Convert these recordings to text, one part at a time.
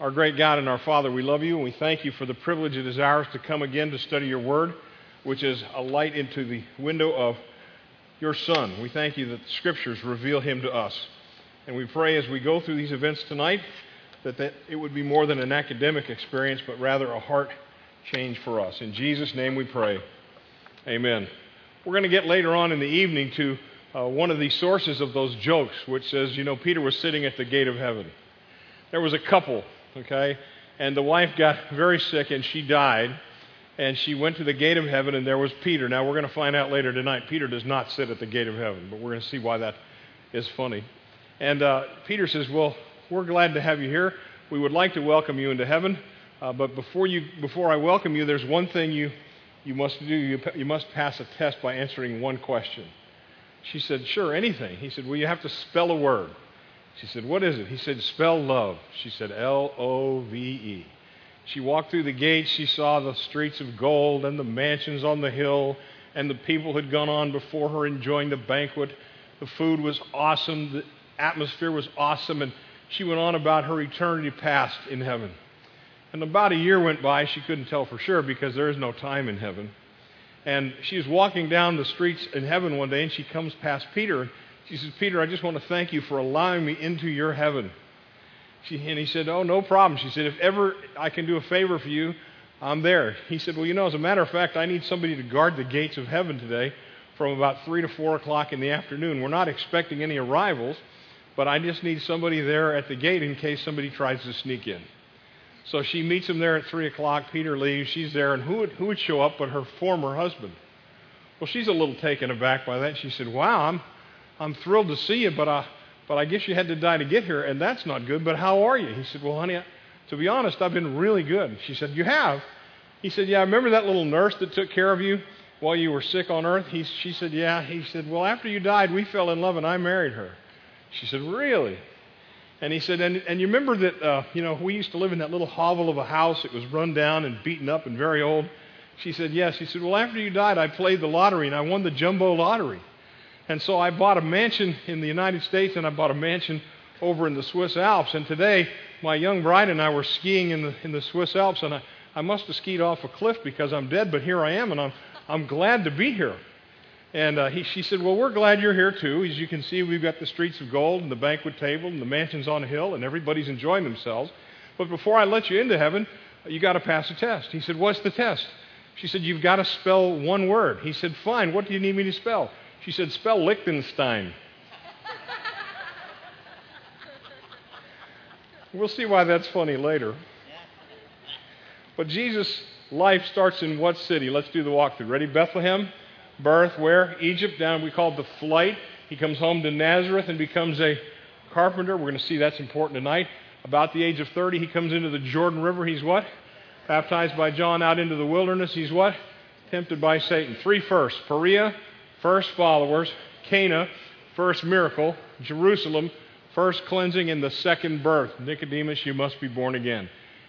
Our great God and our Father, we love you and we thank you for the privilege it is ours to come again to study your word, which is a light into the window of your Son. We thank you that the scriptures reveal him to us. And we pray as we go through these events tonight that, that it would be more than an academic experience, but rather a heart change for us. In Jesus' name we pray. Amen. We're going to get later on in the evening to uh, one of the sources of those jokes, which says, you know, Peter was sitting at the gate of heaven. There was a couple okay? And the wife got very sick and she died. And she went to the gate of heaven and there was Peter. Now we're going to find out later tonight, Peter does not sit at the gate of heaven, but we're going to see why that is funny. And uh, Peter says, Well, we're glad to have you here. We would like to welcome you into heaven. Uh, but before, you, before I welcome you, there's one thing you, you must do. You, you must pass a test by answering one question. She said, Sure, anything. He said, Well, you have to spell a word. She said, What is it? He said, Spell love. She said, L O V E. She walked through the gates. She saw the streets of gold and the mansions on the hill, and the people had gone on before her enjoying the banquet. The food was awesome, the atmosphere was awesome, and she went on about her eternity past in heaven. And about a year went by. She couldn't tell for sure because there is no time in heaven. And she was walking down the streets in heaven one day, and she comes past Peter. She says, Peter, I just want to thank you for allowing me into your heaven. She, and he said, Oh, no problem. She said, If ever I can do a favor for you, I'm there. He said, Well, you know, as a matter of fact, I need somebody to guard the gates of heaven today from about 3 to 4 o'clock in the afternoon. We're not expecting any arrivals, but I just need somebody there at the gate in case somebody tries to sneak in. So she meets him there at 3 o'clock. Peter leaves. She's there, and who would, who would show up but her former husband? Well, she's a little taken aback by that. She said, Wow, I'm I'm thrilled to see you, but I, but I guess you had to die to get here, and that's not good. But how are you? He said, Well, honey, to be honest, I've been really good. She said, You have? He said, Yeah, I remember that little nurse that took care of you while you were sick on earth? He, she said, Yeah. He said, Well, after you died, we fell in love and I married her. She said, Really? And he said, And, and you remember that, uh, you know, we used to live in that little hovel of a house. It was run down and beaten up and very old. She said, Yes. He said, Well, after you died, I played the lottery and I won the jumbo lottery. And so I bought a mansion in the United States and I bought a mansion over in the Swiss Alps. And today, my young bride and I were skiing in the, in the Swiss Alps, and I, I must have skied off a cliff because I'm dead, but here I am, and I'm, I'm glad to be here. And uh, he, she said, Well, we're glad you're here too. As you can see, we've got the streets of gold and the banquet table and the mansions on a hill, and everybody's enjoying themselves. But before I let you into heaven, you got to pass a test. He said, What's the test? She said, You've got to spell one word. He said, Fine, what do you need me to spell? She said, Spell Liechtenstein. we'll see why that's funny later. But Jesus' life starts in what city? Let's do the walkthrough. Ready? Bethlehem. Birth where? Egypt. Down, we call it the flight. He comes home to Nazareth and becomes a carpenter. We're going to see that's important tonight. About the age of 30, he comes into the Jordan River. He's what? Baptized by John out into the wilderness. He's what? Tempted by Satan. Three first. Perea, first followers, Cana, first miracle, Jerusalem, first cleansing, and the second birth. Nicodemus, you must be born again.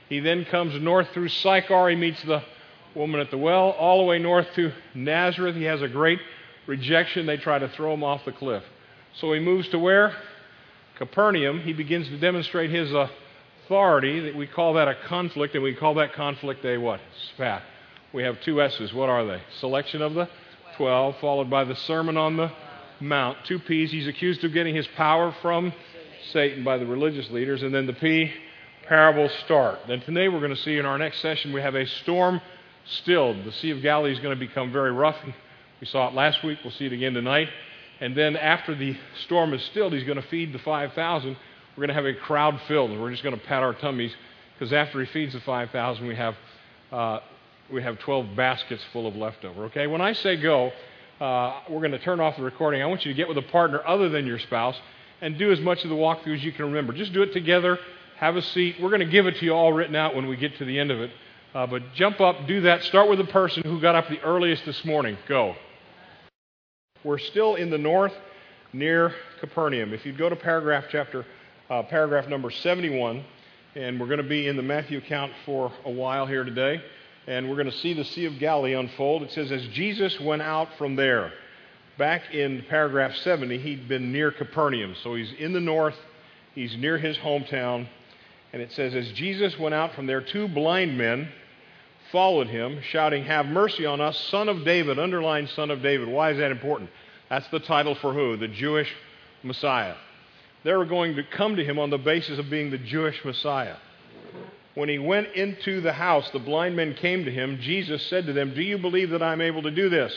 He then comes north through Sychar. He meets the woman at the well, all the way north to Nazareth. He has a great rejection. They try to throw him off the cliff. So he moves to where? Capernaum. He begins to demonstrate his authority. We call that a conflict, and we call that conflict a what? Spat. We have two S's. What are they? Selection of the 12, followed by the Sermon on the Mount. Two P's. He's accused of getting his power from Satan by the religious leaders. And then the P, parables start. Then today we're going to see in our next session we have a storm stilled. The Sea of Galilee is going to become very rough. We saw it last week. We'll see it again tonight. And then after the storm is stilled, he's going to feed the 5,000. We're going to have a crowd filled, and we're just going to pat our tummies because after he feeds the 5,000, we have uh, we have 12 baskets full of leftover. Okay? When I say go, uh, we're going to turn off the recording. I want you to get with a partner other than your spouse and do as much of the walkthrough as you can remember. Just do it together. Have a seat. We're going to give it to you all written out when we get to the end of it. Uh, but jump up, do that. Start with the person who got up the earliest this morning. Go. We're still in the north near Capernaum. If you'd go to paragraph chapter, uh, paragraph number 71, and we're going to be in the Matthew account for a while here today and we're going to see the Sea of Galilee unfold. It says, As Jesus went out from there, back in paragraph 70, he'd been near Capernaum. So he's in the north, he's near his hometown, And it says, As Jesus went out from there, two blind men followed him, shouting, Have mercy on us, son of David. Underline son of David. Why is that important? That's the title for who? The Jewish Messiah. They were going to come to him on the basis of being the Jewish Messiah. When he went into the house, the blind men came to him. Jesus said to them, Do you believe that I'm able to do this?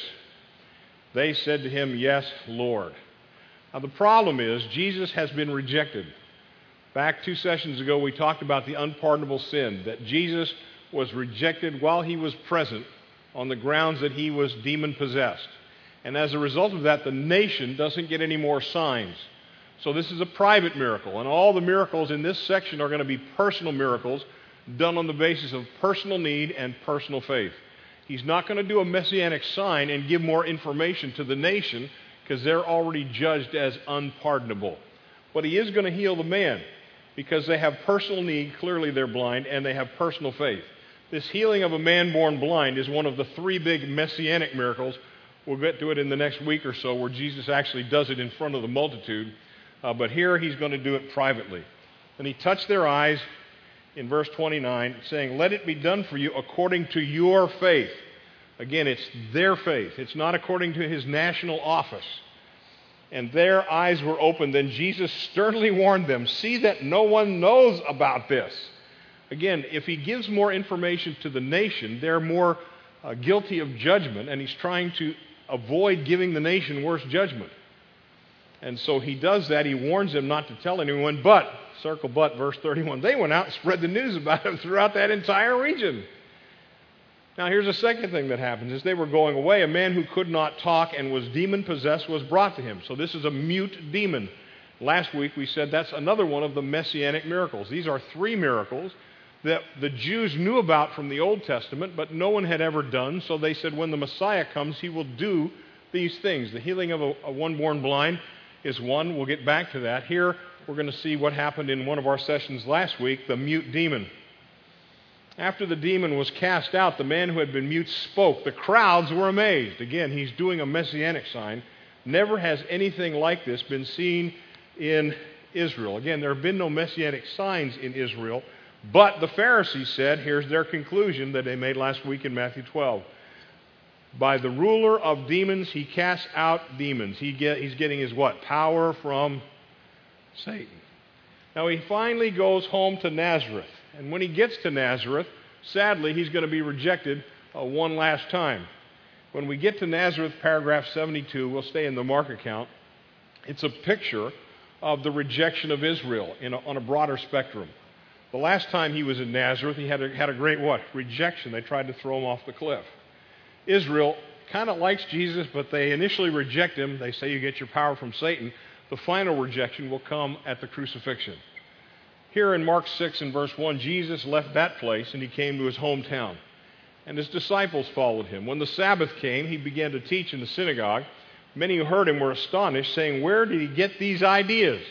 They said to him, Yes, Lord. Now, the problem is, Jesus has been rejected. Back two sessions ago, we talked about the unpardonable sin, that Jesus was rejected while he was present on the grounds that he was demon possessed. And as a result of that, the nation doesn't get any more signs. So this is a private miracle. And all the miracles in this section are going to be personal miracles done on the basis of personal need and personal faith. He's not going to do a messianic sign and give more information to the nation because they're already judged as unpardonable. But he is going to heal the man because they have personal need. Clearly, they're blind and they have personal faith. This healing of a man born blind is one of the three big messianic miracles. We'll get to it in the next week or so where Jesus actually does it in front of the multitude. Uh, but here he's going to do it privately. And he touched their eyes in verse 29, saying, Let it be done for you according to your faith. Again, it's their faith, it's not according to his national office. And their eyes were opened. Then Jesus sternly warned them See that no one knows about this. Again, if he gives more information to the nation, they're more uh, guilty of judgment, and he's trying to avoid giving the nation worse judgment. And so he does that. He warns them not to tell anyone. But, circle but, verse 31, they went out and spread the news about him throughout that entire region. Now, here's a second thing that happens. As they were going away, a man who could not talk and was demon possessed was brought to him. So, this is a mute demon. Last week we said that's another one of the messianic miracles. These are three miracles that the Jews knew about from the Old Testament, but no one had ever done. So they said, when the Messiah comes, he will do these things. The healing of a, a one born blind is one. We'll get back to that. Here, we're going to see what happened in one of our sessions last week the mute demon. After the demon was cast out, the man who had been mute spoke. The crowds were amazed. Again, he's doing a messianic sign. Never has anything like this been seen in Israel. Again, there have been no messianic signs in Israel, but the Pharisees said, here's their conclusion that they made last week in Matthew 12. By the ruler of demons, he casts out demons. He get, he's getting his what? Power from Satan. Now he finally goes home to Nazareth. And when he gets to Nazareth, sadly, he's going to be rejected uh, one last time. When we get to Nazareth, paragraph 72, we'll stay in the Mark account. It's a picture of the rejection of Israel a, on a broader spectrum. The last time he was in Nazareth, he had a, had a great what? Rejection. They tried to throw him off the cliff. Israel kind of likes Jesus, but they initially reject him. They say you get your power from Satan. The final rejection will come at the crucifixion. Here in Mark 6 and verse 1, Jesus left that place and he came to his hometown. And his disciples followed him. When the Sabbath came, he began to teach in the synagogue. Many who heard him were astonished, saying, Where did he get these ideas?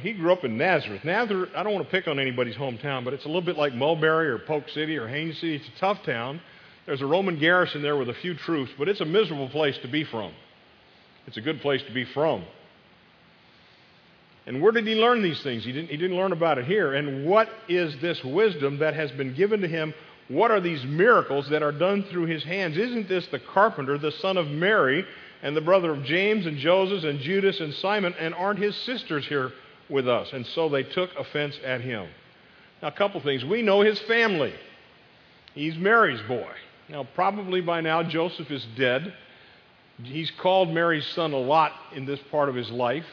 He grew up in Nazareth. Nazareth, I don't want to pick on anybody's hometown, but it's a little bit like Mulberry or Polk City or Haines City. It's a tough town. There's a Roman garrison there with a few troops, but it's a miserable place to be from. It's a good place to be from. And where did he learn these things? He didn't, he didn't learn about it here. And what is this wisdom that has been given to him? What are these miracles that are done through his hands? Isn't this the carpenter, the son of Mary, and the brother of James and Joseph and Judas and Simon? And aren't his sisters here with us? And so they took offense at him. Now, a couple things. We know his family. He's Mary's boy. Now, probably by now, Joseph is dead. He's called Mary's son a lot in this part of his life.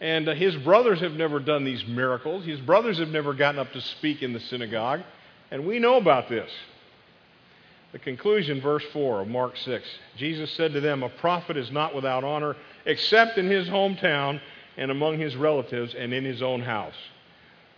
And uh, his brothers have never done these miracles. His brothers have never gotten up to speak in the synagogue. And we know about this. The conclusion, verse 4 of Mark 6 Jesus said to them, A prophet is not without honor except in his hometown and among his relatives and in his own house.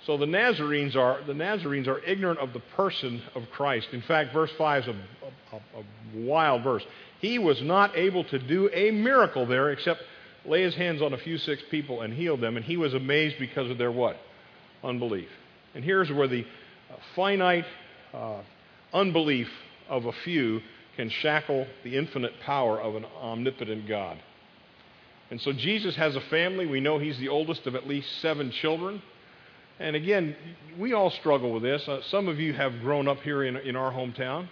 So the Nazarenes are the Nazarenes are ignorant of the person of Christ. In fact, verse 5 is a, a, a wild verse. He was not able to do a miracle there except lay his hands on a few sick people and heal them, and he was amazed because of their what? Unbelief. And here's where the uh, finite uh, unbelief of a few can shackle the infinite power of an omnipotent God. And so Jesus has a family. We know he's the oldest of at least seven children. And again, we all struggle with this. Uh, some of you have grown up here in, in our hometown.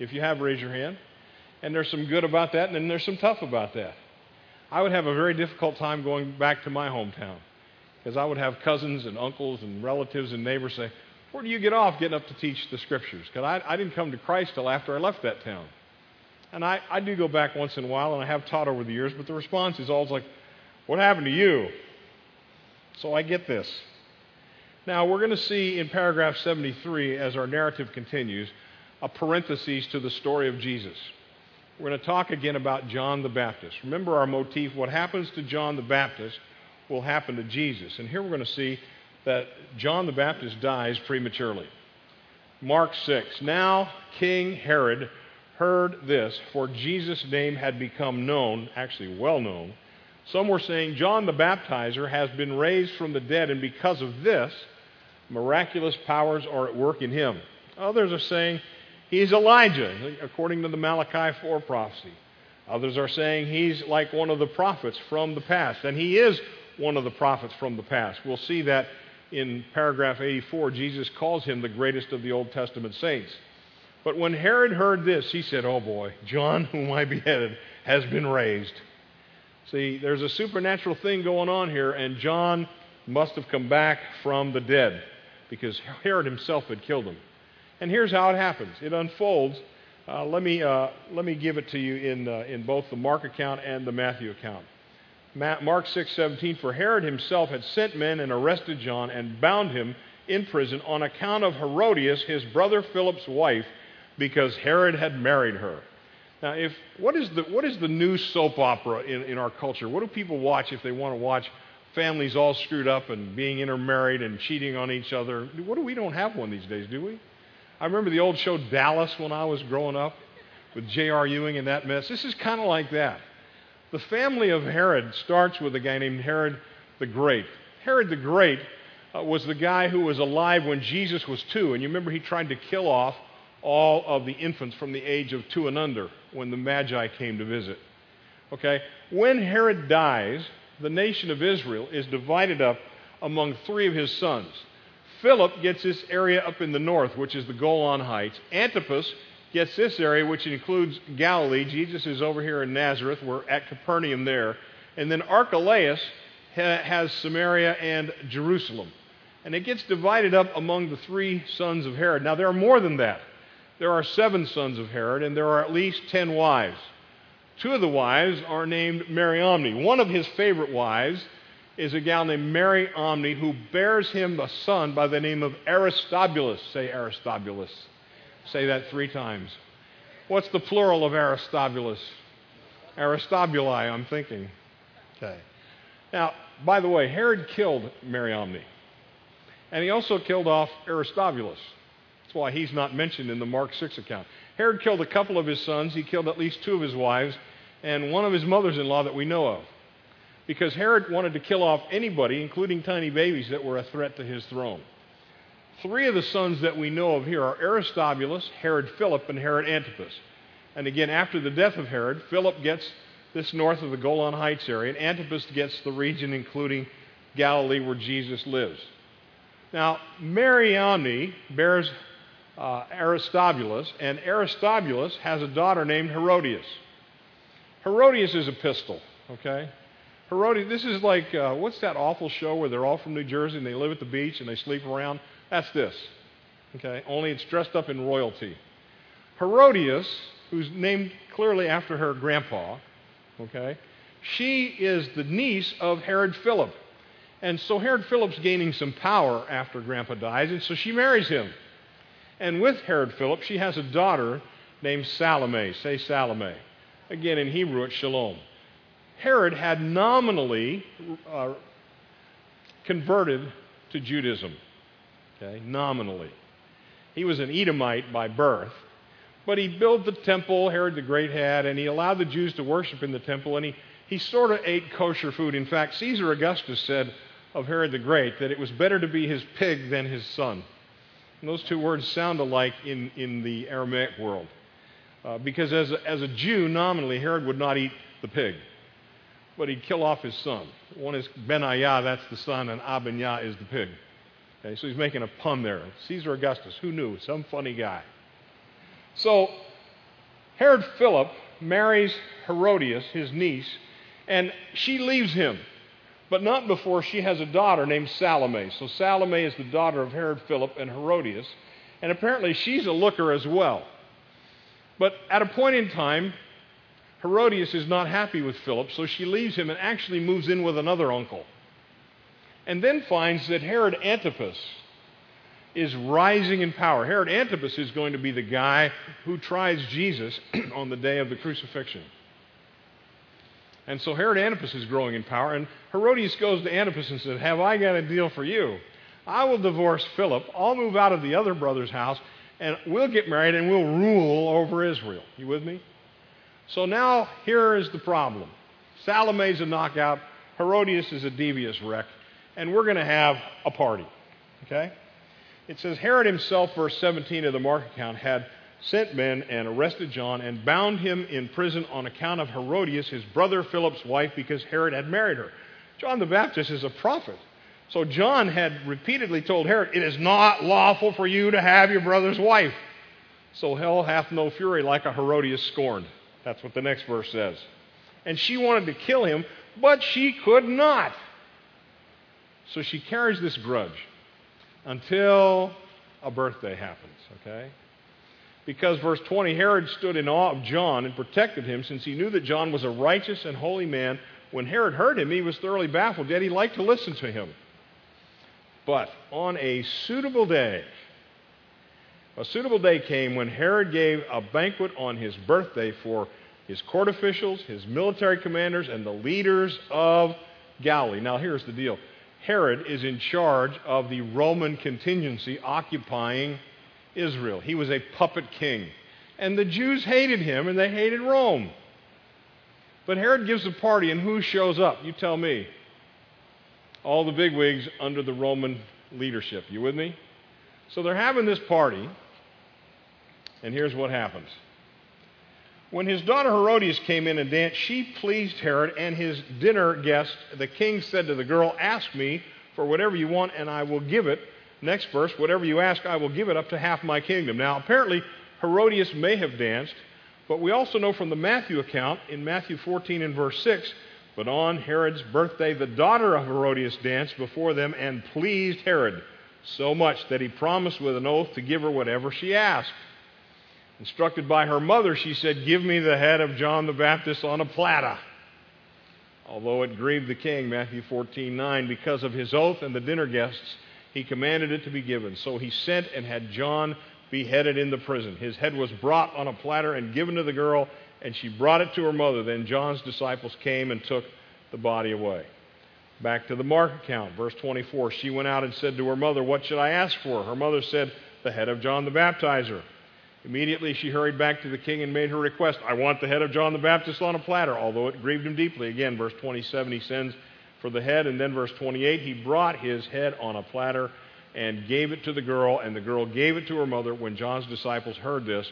If you have, raise your hand. And there's some good about that, and then there's some tough about that. I would have a very difficult time going back to my hometown because I would have cousins and uncles and relatives and neighbors say, Where do you get off getting up to teach the scriptures? Because I, I didn't come to Christ till after I left that town. And I, I do go back once in a while, and I have taught over the years, but the response is always like, What happened to you? So I get this. Now, we're going to see in paragraph 73, as our narrative continues, a parenthesis to the story of Jesus. We're going to talk again about John the Baptist. Remember our motif what happens to John the Baptist will happen to Jesus. And here we're going to see that John the Baptist dies prematurely. Mark 6. Now King Herod heard this, for Jesus' name had become known, actually well known. Some were saying John the Baptizer has been raised from the dead, and because of this, miraculous powers are at work in him. Others are saying he's Elijah, according to the Malachi 4 prophecy. Others are saying he's like one of the prophets from the past, and he is one of the prophets from the past. We'll see that in paragraph 84. Jesus calls him the greatest of the Old Testament saints. But when Herod heard this, he said, Oh boy, John, whom I beheaded, has been raised. See, there's a supernatural thing going on here, and John must have come back from the dead because Herod himself had killed him. And here's how it happens it unfolds. Uh, let, me, uh, let me give it to you in, uh, in both the Mark account and the Matthew account. Mark 6:17 for Herod himself had sent men and arrested John and bound him in prison on account of Herodias his brother Philip's wife because Herod had married her. Now if what is the what is the new soap opera in, in our culture? What do people watch if they want to watch families all screwed up and being intermarried and cheating on each other? What do we don't have one these days, do we? I remember the old show Dallas when I was growing up with J.R. Ewing and that mess. This is kind of like that. The family of Herod starts with a guy named Herod the Great. Herod the Great uh, was the guy who was alive when Jesus was two. And you remember he tried to kill off all of the infants from the age of two and under when the Magi came to visit. Okay? When Herod dies, the nation of Israel is divided up among three of his sons. Philip gets this area up in the north, which is the Golan Heights. Antipas gets this area, which includes Galilee. Jesus is over here in Nazareth. We're at Capernaum there. And then Archelaus ha- has Samaria and Jerusalem. And it gets divided up among the three sons of Herod. Now, there are more than that. There are seven sons of Herod, and there are at least ten wives. Two of the wives are named Mariamne. One of his favorite wives is a gal named Mariamne who bears him a son by the name of Aristobulus. Say Aristobulus. Say that three times. What's the plural of Aristobulus? Aristobuli, I'm thinking. Okay. Now, by the way, Herod killed Mariamne, And he also killed off Aristobulus. That's why he's not mentioned in the Mark 6 account. Herod killed a couple of his sons. He killed at least two of his wives and one of his mothers in law that we know of because Herod wanted to kill off anybody, including tiny babies, that were a threat to his throne. Three of the sons that we know of here are Aristobulus, Herod Philip, and Herod Antipas. And again, after the death of Herod, Philip gets this north of the Golan Heights area, and Antipas gets the region including Galilee where Jesus lives. Now, Mariamne bears uh, Aristobulus, and Aristobulus has a daughter named Herodias. Herodias is a pistol, okay? Herodias, this is like, uh, what's that awful show where they're all from New Jersey and they live at the beach and they sleep around? That's this. Okay? Only it's dressed up in royalty. Herodias, who's named clearly after her grandpa, okay? She is the niece of Herod Philip. And so Herod Philip's gaining some power after grandpa dies, and so she marries him. And with Herod Philip, she has a daughter named Salome. Say Salome. Again, in Hebrew, it's Shalom. Herod had nominally uh, converted to Judaism. Okay, nominally. He was an Edomite by birth, but he built the temple, Herod the Great had, and he allowed the Jews to worship in the temple, and he, he sort of ate kosher food. In fact, Caesar Augustus said of Herod the Great that it was better to be his pig than his son. And those two words sound alike in, in the Aramaic world. Uh, because as a, as a Jew, nominally, Herod would not eat the pig but he'd kill off his son. One is Benaiah, that's the son, and Abinah is the pig. Okay, so he's making a pun there. Caesar Augustus, who knew? Some funny guy. So Herod Philip marries Herodias, his niece, and she leaves him, but not before she has a daughter named Salome. So Salome is the daughter of Herod Philip and Herodias, and apparently she's a looker as well. But at a point in time, Herodias is not happy with Philip, so she leaves him and actually moves in with another uncle. And then finds that Herod Antipas is rising in power. Herod Antipas is going to be the guy who tries Jesus on the day of the crucifixion. And so Herod Antipas is growing in power, and Herodias goes to Antipas and says, Have I got a deal for you? I will divorce Philip, I'll move out of the other brother's house, and we'll get married and we'll rule over Israel. You with me? So now here is the problem Salome's a knockout, Herodias is a devious wreck, and we're going to have a party. Okay? It says Herod himself, verse 17 of the Mark account, had sent men and arrested John and bound him in prison on account of Herodias, his brother Philip's wife, because Herod had married her. John the Baptist is a prophet. So John had repeatedly told Herod, It is not lawful for you to have your brother's wife. So hell hath no fury like a Herodias scorned. That's what the next verse says. And she wanted to kill him, but she could not. So she carries this grudge until a birthday happens, okay? Because verse 20, Herod stood in awe of John and protected him since he knew that John was a righteous and holy man. When Herod heard him, he was thoroughly baffled, yet he liked to listen to him. But on a suitable day, a suitable day came when Herod gave a banquet on his birthday for his court officials, his military commanders, and the leaders of Galilee. Now, here's the deal Herod is in charge of the Roman contingency occupying Israel. He was a puppet king. And the Jews hated him and they hated Rome. But Herod gives a party, and who shows up? You tell me all the bigwigs under the Roman leadership. You with me? So they're having this party, and here's what happens. When his daughter Herodias came in and danced, she pleased Herod and his dinner guests. The king said to the girl, Ask me for whatever you want, and I will give it. Next verse, whatever you ask, I will give it up to half my kingdom. Now, apparently, Herodias may have danced, but we also know from the Matthew account in Matthew 14 and verse 6 but on Herod's birthday, the daughter of Herodias danced before them and pleased Herod so much that he promised with an oath to give her whatever she asked. Instructed by her mother, she said, Give me the head of John the Baptist on a platter. Although it grieved the king, Matthew 14 9, because of his oath and the dinner guests, he commanded it to be given. So he sent and had John beheaded in the prison. His head was brought on a platter and given to the girl, and she brought it to her mother. Then John's disciples came and took the body away. Back to the Mark account, verse 24. She went out and said to her mother, What should I ask for? Her mother said, The head of John the Baptizer. Immediately she hurried back to the king and made her request I want the head of John the Baptist on a platter, although it grieved him deeply. Again, verse 27, he sends for the head. And then verse 28, he brought his head on a platter and gave it to the girl, and the girl gave it to her mother. When John's disciples heard this,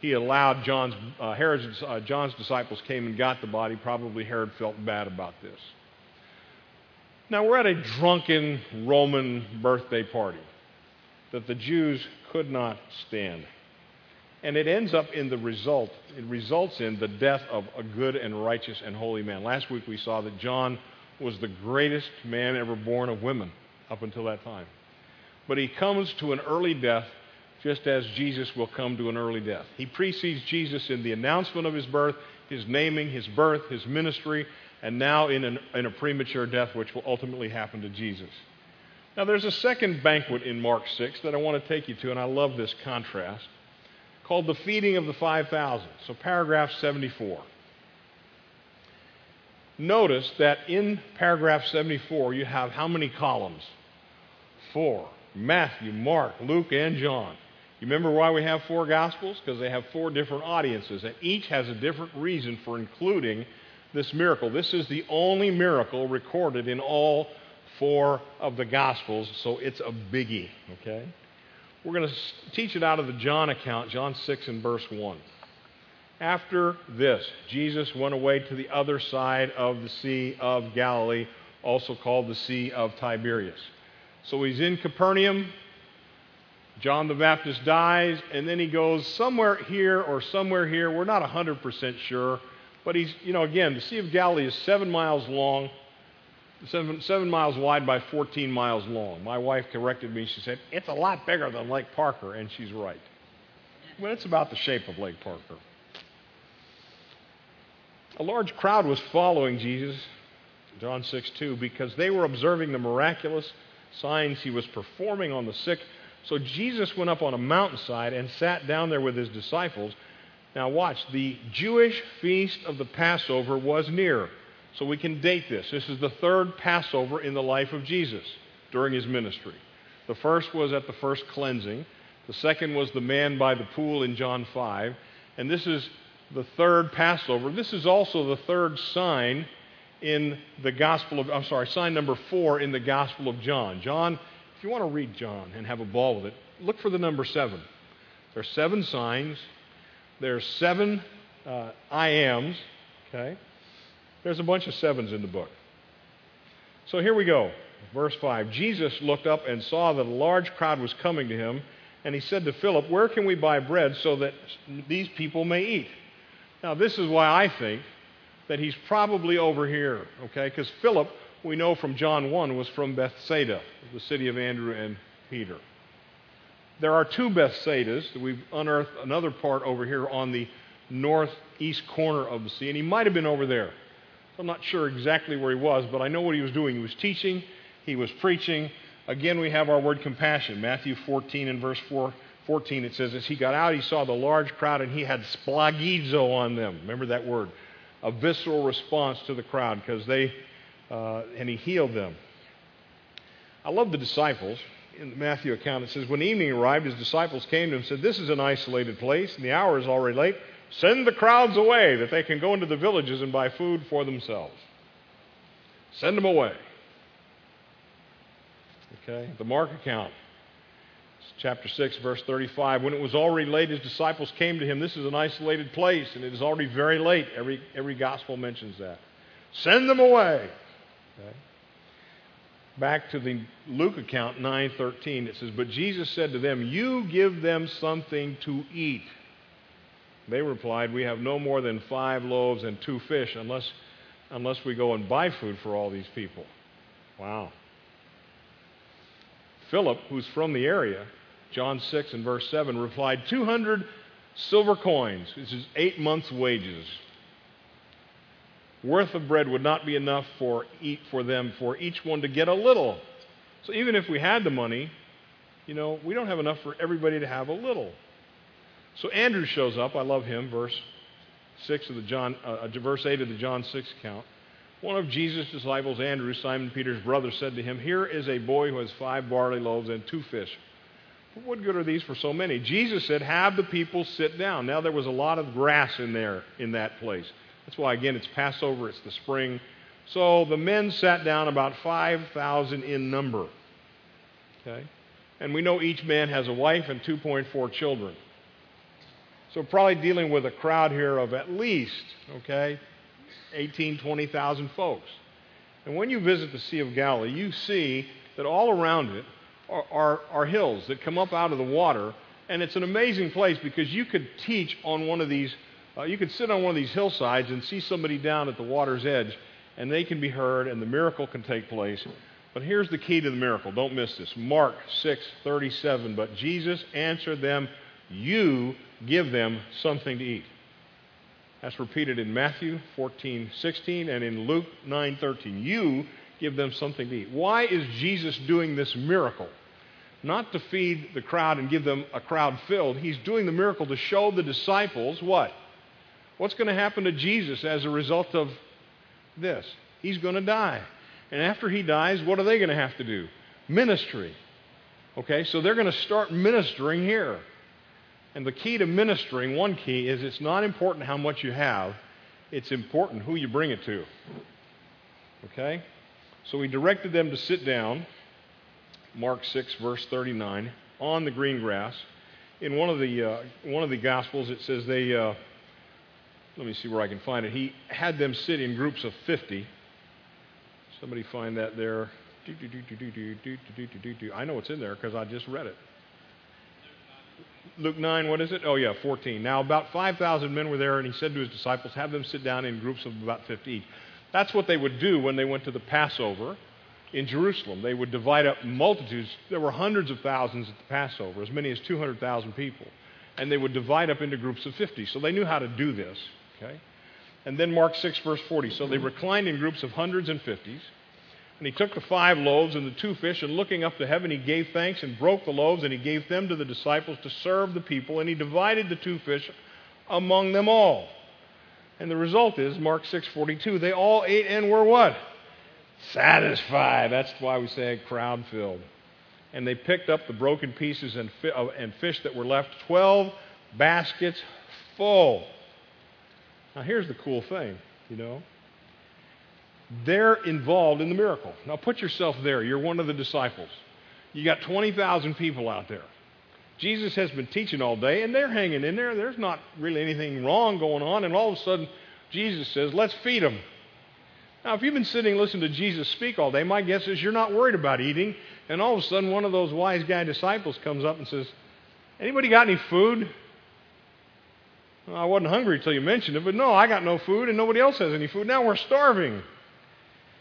he allowed John's, uh, Herod's, uh, John's disciples came and got the body. Probably Herod felt bad about this. Now we're at a drunken Roman birthday party that the Jews could not stand. And it ends up in the result, it results in the death of a good and righteous and holy man. Last week we saw that John was the greatest man ever born of women up until that time. But he comes to an early death just as Jesus will come to an early death. He precedes Jesus in the announcement of his birth, his naming, his birth, his ministry, and now in, an, in a premature death, which will ultimately happen to Jesus. Now, there's a second banquet in Mark 6 that I want to take you to, and I love this contrast, called the feeding of the 5,000. So, paragraph 74. Notice that in paragraph 74, you have how many columns? Four Matthew, Mark, Luke, and John. You remember why we have four Gospels? Because they have four different audiences, and each has a different reason for including this miracle. This is the only miracle recorded in all four of the Gospels, so it's a biggie, okay? We're going to teach it out of the John account, John 6 and verse 1. After this, Jesus went away to the other side of the Sea of Galilee, also called the Sea of Tiberias. So he's in Capernaum. John the Baptist dies, and then he goes somewhere here or somewhere here. We're not 100% sure. But he's, you know, again, the Sea of Galilee is seven miles long, seven, seven miles wide by 14 miles long. My wife corrected me. She said, It's a lot bigger than Lake Parker, and she's right. Well, it's about the shape of Lake Parker. A large crowd was following Jesus, John 6 2, because they were observing the miraculous signs he was performing on the sick. So Jesus went up on a mountainside and sat down there with his disciples. Now, watch, the Jewish feast of the Passover was near. So we can date this. This is the third Passover in the life of Jesus during his ministry. The first was at the first cleansing, the second was the man by the pool in John 5, and this is the third Passover. This is also the third sign in the Gospel of, I'm sorry, sign number four in the Gospel of John. John, if you want to read John and have a ball with it, look for the number seven. There are seven signs, there are seven uh, I ams, okay? There's a bunch of sevens in the book. So here we go. Verse 5 Jesus looked up and saw that a large crowd was coming to him, and he said to Philip, Where can we buy bread so that these people may eat? Now, this is why I think that he's probably over here, okay? Because Philip, we know from John 1, was from Bethsaida, the city of Andrew and Peter. There are two Bethsaidas. We've unearthed another part over here on the northeast corner of the sea, and he might have been over there. I'm not sure exactly where he was, but I know what he was doing. He was teaching, he was preaching. Again, we have our word compassion. Matthew 14 and verse 4, 14, it says, As he got out, he saw the large crowd, and he had splagizo on them. Remember that word? A visceral response to the crowd, because they, uh, and he healed them. I love the disciples. In the Matthew account, it says, When evening arrived, his disciples came to him and said, This is an isolated place, and the hour is already late. Send the crowds away that they can go into the villages and buy food for themselves. Send them away. Okay, the Mark account, chapter 6, verse 35. When it was already late, his disciples came to him. This is an isolated place, and it is already very late. Every, every gospel mentions that. Send them away. Okay. Back to the Luke account, 9:13, it says, "But Jesus said to them, You give them something to eat." They replied, We have no more than five loaves and two fish unless, unless we go and buy food for all these people. Wow. Philip, who's from the area, John 6 and verse 7, replied, 200 silver coins, which is eight months' wages. Worth of bread would not be enough for, eat, for them, for each one to get a little. So even if we had the money, you know, we don't have enough for everybody to have a little. So Andrew shows up. I love him. Verse six of the John, uh, uh, verse eight of the John six account. One of Jesus' disciples, Andrew, Simon Peter's brother, said to him, "Here is a boy who has five barley loaves and two fish. But what good are these for so many?" Jesus said, "Have the people sit down." Now there was a lot of grass in there in that place. That's why again it's Passover. It's the spring. So the men sat down, about five thousand in number. Okay, and we know each man has a wife and two point four children. So, probably dealing with a crowd here of at least, okay, 18, 20,000 folks. And when you visit the Sea of Galilee, you see that all around it are, are, are, hills that come up out of the water. And it's an amazing place because you could teach on one of these, uh, you could sit on one of these hillsides and see somebody down at the water's edge, and they can be heard, and the miracle can take place. But here's the key to the miracle. Don't miss this. Mark 6 37. But Jesus answered them, You give them something to eat. That's repeated in Matthew 14, 16, and in Luke 9, 13. You give them something to eat. Why is Jesus doing this miracle? Not to feed the crowd and give them a crowd filled. He's doing the miracle to show the disciples what? What's going to happen to Jesus as a result of this? He's going to die. And after he dies, what are they going to have to do? Ministry. Okay, so they're going to start ministering here. And the key to ministering, one key, is it's not important how much you have, it's important who you bring it to. Okay? So he directed them to sit down, Mark 6, verse 39, on the green grass. In one of the, uh, one of the Gospels, it says they, uh, let me see where I can find it. He had them sit in groups of 50. Somebody find that there. I know it's in there because I just read it. Luke 9, what is it? Oh, yeah, 14. Now, about 5,000 men were there, and he said to his disciples, Have them sit down in groups of about 50 each. That's what they would do when they went to the Passover in Jerusalem. They would divide up multitudes. There were hundreds of thousands at the Passover, as many as 200,000 people. And they would divide up into groups of 50. So they knew how to do this. Okay? And then Mark 6, verse 40. So they reclined in groups of hundreds and fifties. And he took the five loaves and the two fish, and looking up to heaven, he gave thanks and broke the loaves, and he gave them to the disciples to serve the people, and he divided the two fish among them all. And the result is, Mark 6:42, they all ate and were what? Satisfied. That's why we say crowd filled. And they picked up the broken pieces and, uh, and fish that were left, 12 baskets full. Now, here's the cool thing, you know. They're involved in the miracle. Now, put yourself there. You're one of the disciples. You got 20,000 people out there. Jesus has been teaching all day, and they're hanging in there. There's not really anything wrong going on, and all of a sudden, Jesus says, Let's feed them. Now, if you've been sitting listening to Jesus speak all day, my guess is you're not worried about eating, and all of a sudden, one of those wise guy disciples comes up and says, Anybody got any food? Well, I wasn't hungry until you mentioned it, but no, I got no food, and nobody else has any food. Now we're starving.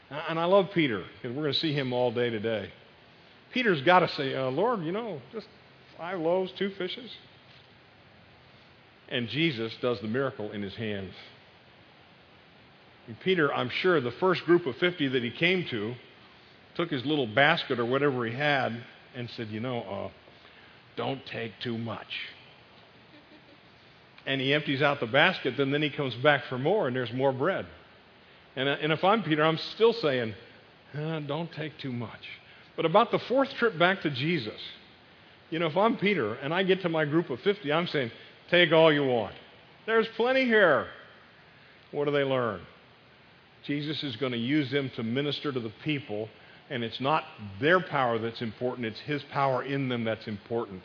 And I love Peter, because we're going to see him all day today. Peter's got to say, uh, Lord, you know, just five loaves, two fishes. And Jesus does the miracle in his hands. And Peter, I'm sure, the first group of 50 that he came to, took his little basket or whatever he had and said, You know, uh, don't take too much. And he empties out the basket, and then he comes back for more, and there's more bread. And, uh, and if I'm Peter, I'm still saying, uh, don't take too much. But about the fourth trip back to Jesus, you know, if I'm Peter and I get to my group of 50, I'm saying, take all you want. There's plenty here. What do they learn? Jesus is going to use them to minister to the people, and it's not their power that's important, it's His power in them that's important.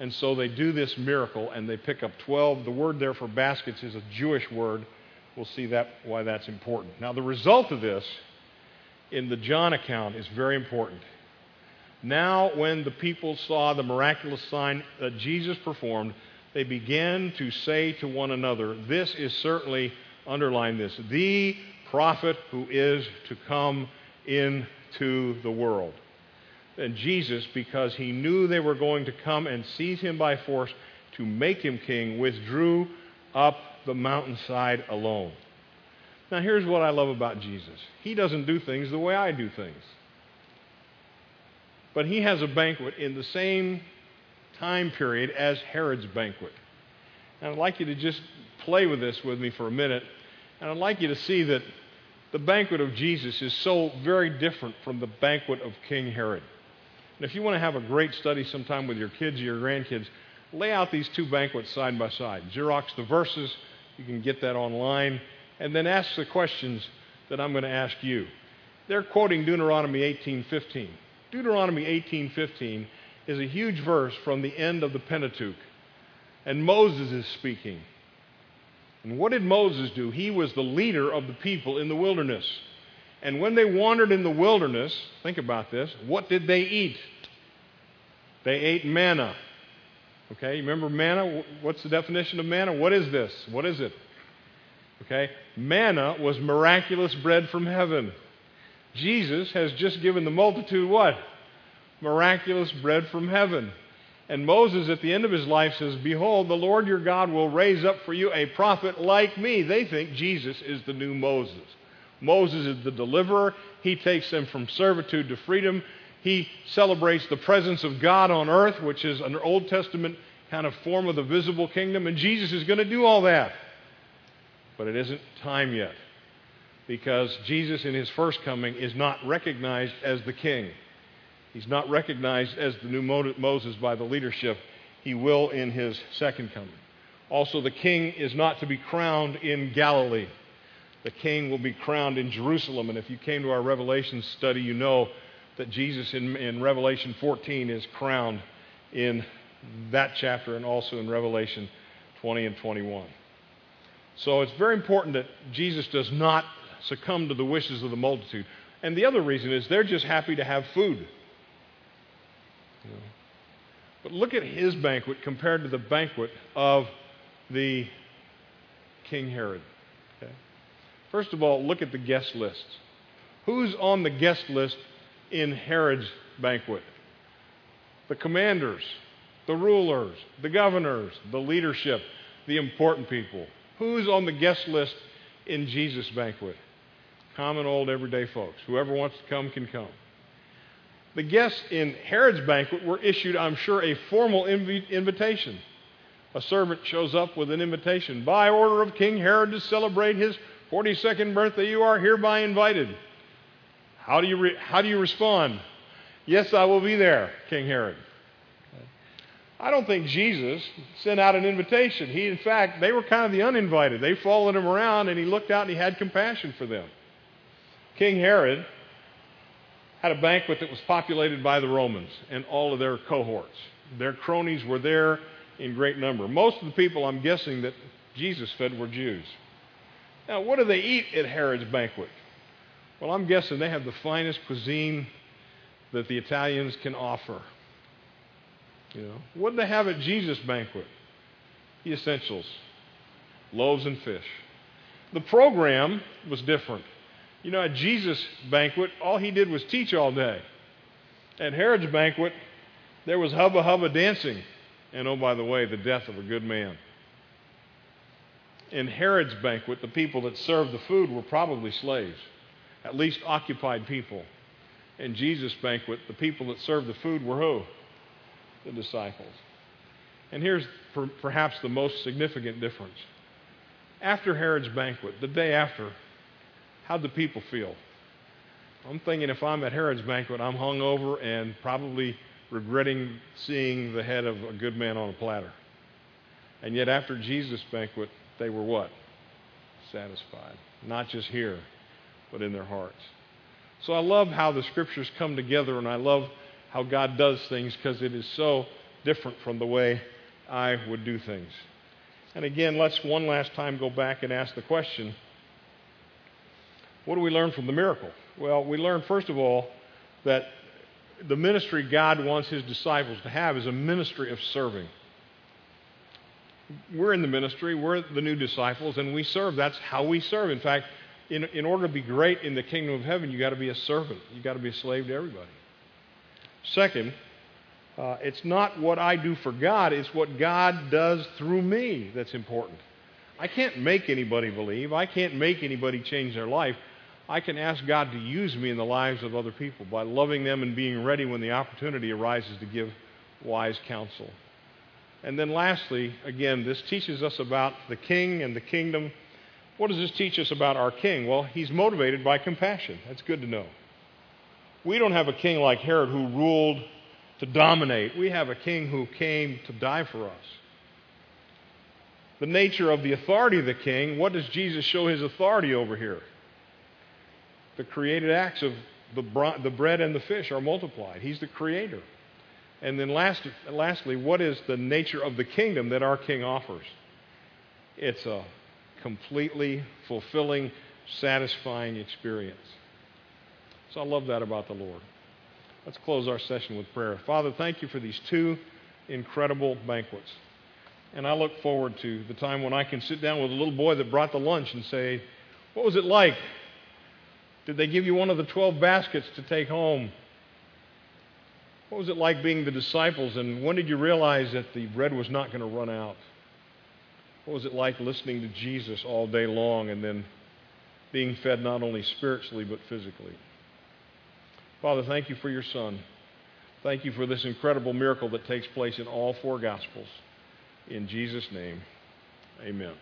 And so they do this miracle, and they pick up 12. The word there for baskets is a Jewish word We'll see that, why that's important. Now, the result of this in the John account is very important. Now, when the people saw the miraculous sign that Jesus performed, they began to say to one another, This is certainly, underline this, the prophet who is to come into the world. And Jesus, because he knew they were going to come and seize him by force to make him king, withdrew up the mountainside alone. Now, here's what I love about Jesus He doesn't do things the way I do things. But he has a banquet in the same time period as Herod's banquet. And I'd like you to just play with this with me for a minute. And I'd like you to see that the banquet of Jesus is so very different from the banquet of King Herod. And if you want to have a great study sometime with your kids or your grandkids, lay out these two banquets side by side. Xerox the verses you can get that online. And then ask the questions that I'm going to ask you. They're quoting Deuteronomy 18:15. Deuteronomy 18:15 is a huge verse from the end of the Pentateuch. And Moses is speaking. And what did Moses do? He was the leader of the people in the wilderness. And when they wandered in the wilderness, think about this, what did they eat? They ate manna. Okay, remember manna? What's the definition of manna? What is this? What is it? Okay, manna was miraculous bread from heaven. Jesus has just given the multitude what? Miraculous bread from heaven. And Moses, at the end of his life, says, Behold, the Lord your God will raise up for you a prophet like me. They think Jesus is the new Moses. Moses is the deliverer. He takes them from servitude to freedom. He celebrates the presence of God on earth, which is an Old Testament kind of form of the visible kingdom, and Jesus is going to do all that. But it isn't time yet because Jesus, in his first coming, is not recognized as the king. He's not recognized as the new Moses by the leadership. He will in his second coming. Also, the king is not to be crowned in Galilee. The king will be crowned in Jerusalem. And if you came to our Revelation study, you know that Jesus in, in Revelation 14 is crowned in that chapter and also in Revelation 20 and 21. So it's very important that Jesus does not succumb to the wishes of the multitude. And the other reason is they're just happy to have food. But look at his banquet compared to the banquet of the King Herod. Okay? First of all, look at the guest list. Who's on the guest list in Herod's banquet? The commanders, the rulers, the governors, the leadership, the important people. Who's on the guest list in Jesus' banquet? Common old everyday folks. Whoever wants to come can come. The guests in Herod's banquet were issued, I'm sure, a formal inv- invitation. A servant shows up with an invitation. By order of King Herod to celebrate his 42nd birthday, you are hereby invited. How do you, re- how do you respond? Yes, I will be there, King Herod. I don't think Jesus sent out an invitation. He, in fact, they were kind of the uninvited. They followed him around, and he looked out and he had compassion for them. King Herod had a banquet that was populated by the Romans and all of their cohorts. Their cronies were there in great number. Most of the people, I'm guessing, that Jesus fed were Jews. Now, what do they eat at Herod's banquet? Well, I'm guessing they have the finest cuisine that the Italians can offer. You know, what did they have at Jesus' banquet? The essentials loaves and fish. The program was different. You know, at Jesus' banquet, all he did was teach all day. At Herod's banquet, there was hubba hubba dancing. And oh, by the way, the death of a good man. In Herod's banquet, the people that served the food were probably slaves, at least occupied people. In Jesus' banquet, the people that served the food were who? The disciples. And here's per- perhaps the most significant difference. After Herod's banquet, the day after, How'd the people feel? I'm thinking if I'm at Herod's banquet, I'm hungover and probably regretting seeing the head of a good man on a platter. And yet, after Jesus' banquet, they were what? Satisfied. Not just here, but in their hearts. So I love how the scriptures come together, and I love how God does things because it is so different from the way I would do things. And again, let's one last time go back and ask the question what do we learn from the miracle? Well, we learn, first of all, that the ministry God wants his disciples to have is a ministry of serving. We're in the ministry, we're the new disciples, and we serve. That's how we serve. In fact, in, in order to be great in the kingdom of heaven, you've got to be a servant, you've got to be a slave to everybody. Second, uh, it's not what I do for God, it's what God does through me that's important. I can't make anybody believe, I can't make anybody change their life. I can ask God to use me in the lives of other people by loving them and being ready when the opportunity arises to give wise counsel. And then, lastly, again, this teaches us about the king and the kingdom. What does this teach us about our king? Well, he's motivated by compassion. That's good to know. We don't have a king like Herod who ruled to dominate, we have a king who came to die for us. The nature of the authority of the king, what does Jesus show his authority over here? the created acts of the, the bread and the fish are multiplied. He's the creator. And then last, lastly, what is the nature of the kingdom that our king offers? It's a completely fulfilling, satisfying experience. So I love that about the Lord. Let's close our session with prayer. Father, thank you for these two incredible banquets. And I look forward to the time when I can sit down with a little boy that brought the lunch and say, What was it like did they give you one of the 12 baskets to take home? What was it like being the disciples, and when did you realize that the bread was not going to run out? What was it like listening to Jesus all day long and then being fed not only spiritually but physically? Father, thank you for your Son. Thank you for this incredible miracle that takes place in all four Gospels. In Jesus' name, amen.